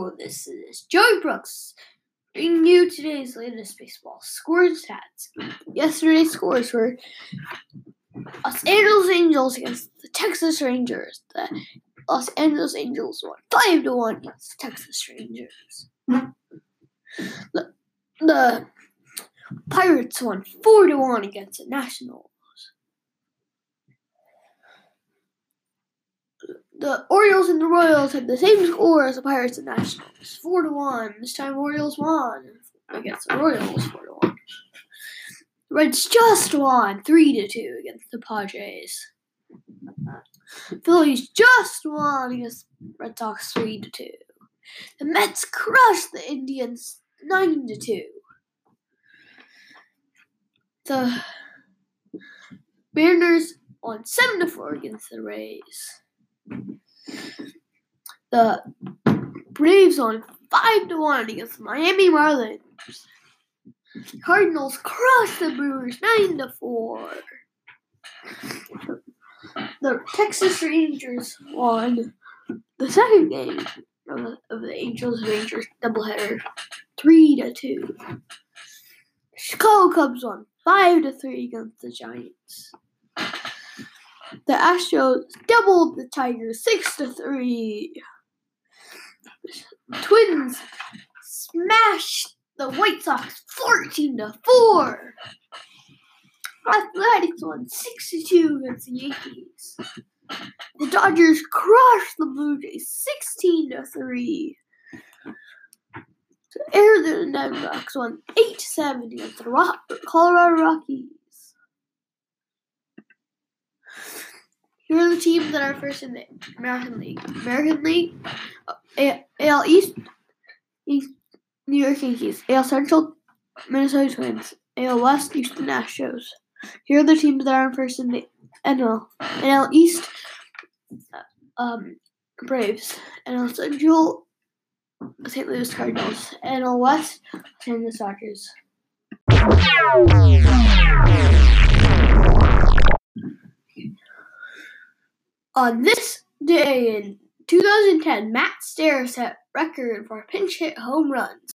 Oh, Joey Brooks, bringing you today's latest baseball scores stats. Yesterday's scores were Los Angeles Angels against the Texas Rangers. The Los Angeles Angels won five to one against the Texas Rangers. The, the Pirates won four to one against the Nationals. The Orioles and the Royals had the same score as the Pirates and Nationals, four to one. This time, Orioles won against the Royals, four to one. The Reds just won three to two against the Padres. Phillies just won against the Red Sox three to two. The Mets crushed the Indians nine to two. The Mariners won seven to four against the Rays. The Braves won five to one against Miami Marlins. Cardinals crushed the Brewers nine to four. The Texas Rangers won the second game of the, of the Angels Rangers doubleheader three to two. Chicago Cubs won five to three against the Giants. The Astros doubled the Tigers six to three. Twins smashed the White Sox fourteen to four. Athletics won six to two against the Yankees. The Dodgers crushed the Blue Jays sixteen to three. The Arizona Diamondbacks won eight seven against the Colorado Rockies. Here are the teams that are first in the American League. American League, uh, AL East, East, New York Yankees. AL Central, Minnesota Twins. AL West, Houston Astros. Here are the teams that are first in the NL. NL East, uh, um, Braves. NL Central, St. Louis Cardinals. NL West, San Angeles Dodgers. On this day in 2010, Matt Stairs set record for pinch hit home runs.